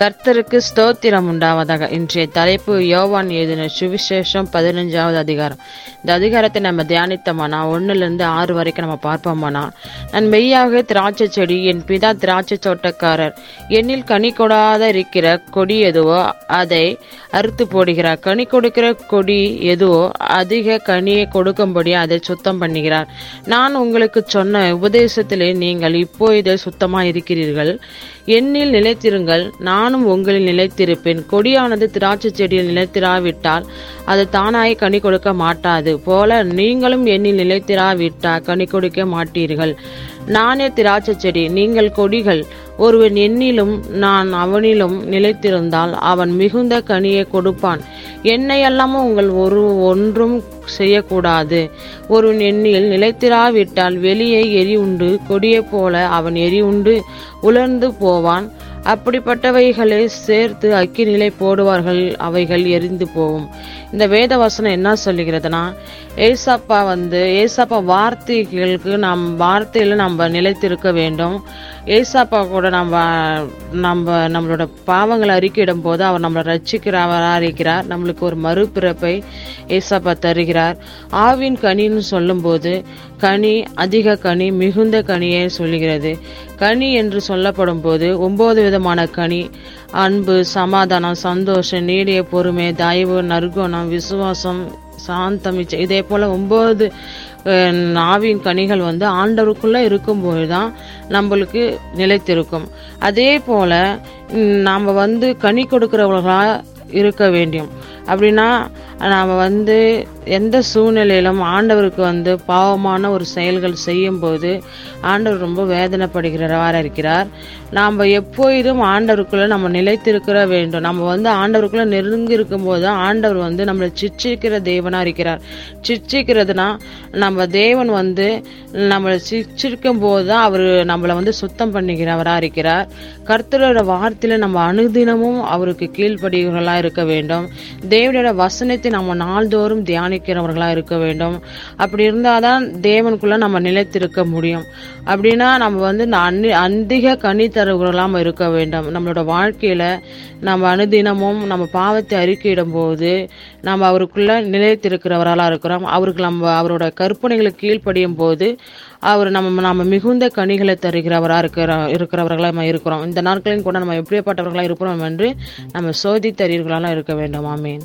கர்த்தருக்கு ஸ்தோத்திரம் உண்டாவதாக. இன்றைய தலைப்பு யோவான் எழுதின சுவிசேஷம் பதினஞ்சாவது அதிகாரம். இந்த அதிகாரத்தை நம்ம தியானித்தோமானா? ஒன்னுலேருந்து ஆறு வரைக்கும் நம்ம பார்ப்போமானா? நான் மெய்யாக திராட்சை செடி என் பிதா திராட்சை தோட்டக்காரர் என்னில் கனி கொடாத இருக்கிற கொடி எதுவோ அதை அறுத்து போடுகிறார். கனி கொடுக்கிற கொடி எதுவோ அதிக கனியை கொடுக்கும்படி அதை சுத்தம் பண்ணுகிறார். நான் உங்களுக்கு சொன்ன உபதேசத்திலே நீங்கள் இப்போது சுத்தமாக இருக்கிறீர்கள் என்னில் நிலைத்திருங்கள். நான் நானும் உங்களில் நிலைத்திருப்பேன். கொடியானது திராட்சை செடியில் நிலைத்திராவிட்டால் அது தானாய் கனி கொடுக்க மாட்டாது. போல நீங்களும் என்னில் நிலைத்திராவிட்டால் கனி கொடுக்க மாட்டீர்கள். நானே திராட்சை செடி நீங்கள் கொடிகள். ஒருவன் என்னிலும் நான் அவனிலும் நிலைத்திருந்தால் அவன் மிகுந்த கனியை கொடுப்பான். என்னை அல்லாமல் உங்கள் ஒரு ஒன்றும் செய்யக்கூடாது. ஒருவன் எண்ணில் நிலைத்திராவிட்டால் வெளியே எரி உண்டு கொடியைப் போல அவன் எரி உண்டு உலர்ந்து போவான். அப்படிப்பட்டவைகளை சேர்த்து அக்கினிலை போடுவார்கள் அவைகள் எரிந்து போகும். இந்த வேத வசனம் என்ன சொல்லுகிறதுனா ஏசப்பா வந்து ஏசப்பா வார்த்தைகளுக்கு நம் வார்த்தையில் நம்ம நிலைத்திருக்க வேண்டும். ஏசாப்பா கூட நம்ம நம்ம நம்மளோட பாவங்களை அறிக்கையிடும் போது அவர் நம்மளை ரட்சிக்கிறவராக இருக்கிறார் நம்மளுக்கு ஒரு மறுபிறப்பை ஏசாப்பா தருகிறார். ஆவின் கனின்னு சொல்லும்போது கனி அதிக கனி மிகுந்த கனியை சொல்லுகிறது. கனி என்று சொல்லப்படும் போது ஒம்பது விதமான கனி. அன்பு சமாதானம் சந்தோஷம் நீடிய பொறுமை தயவு நற்குணம் விசுவாசம் சாந்தமிச்சை இதே போல் ஒம்பது ஆவியின் கனிகள் வந்து ஆண்டவருக்குள்ளே இருக்கும்போது தான் நம்மளுக்கு நிலைத்திருக்கும். அதே போல நாம் வந்து கனி கொடுக்குறவர்களாக இருக்க வேண்டும். அப்படின்னா நாம் வந்து எந்த சூழ்நிலையிலும் ஆண்டவருக்கு வந்து பாவமான ஒரு செயல்கள் செய்யும்போது ஆண்டவர் ரொம்ப வேதனைப்படுகிறவராக இருக்கிறார். நாம் எப்போதும் ஆண்டவருக்குள்ளே நம்ம நிலைத்திருக்கிற வேண்டும். நம்ம வந்து ஆண்டவருக்குள்ளே நெருங்கி இருக்கும்போது ஆண்டவர் வந்து நம்மளை சிச்சிக்கிற தேவனாக இருக்கிறார். சிச்சிக்கிறதுனா நம்ம தேவன் வந்து நம்மளை சிச்சிருக்கும் போது தான் அவர் நம்மளை வந்து சுத்தம் பண்ணுகிறவராக இருக்கிறார். கர்த்தரோட வார்த்தையில் நம்ம அனுதினமும் அவருக்கு கீழ்ப்படுகிறவர்களாக இருக்க வேண்டும். தேவனோட வசனத்தை நம்ம நாள்தோறும் தியானிக்கிறவர்களா இருக்க வேண்டும். அப்படி இருந்தால் தான் தேவனுக்குள்ள நம்ம நிலைத்திருக்க முடியும். அப்படின்னா நம்ம வந்து அதிக கனி தருவர்களாம் இருக்க வேண்டும். நம்மளோட வாழ்க்கையில் நம்ம அனுதினமும் நம்ம பாவத்தை அறிக்கையிடும் போது நம்ம அவருக்குள்ள நிலைத்திருக்கிறவர்களாக இருக்கிறோம். அவருக்கு நம்ம அவரோட கற்பனைகளுக்கு கீழ்ப்படியும் போது அவர் நம்ம நம்ம மிகுந்த கனிகளை தருகிறவராக இருக்கிற இருக்கிறவர்களாக நம்ம இருக்கிறோம். இந்த நாட்களின் கூட நம்ம எப்படிப்பட்டவர்களாக இருக்கிறோம் என்று நம்ம சோதித்தறியர்களாக இருக்க வேண்டும். ஆமீன்.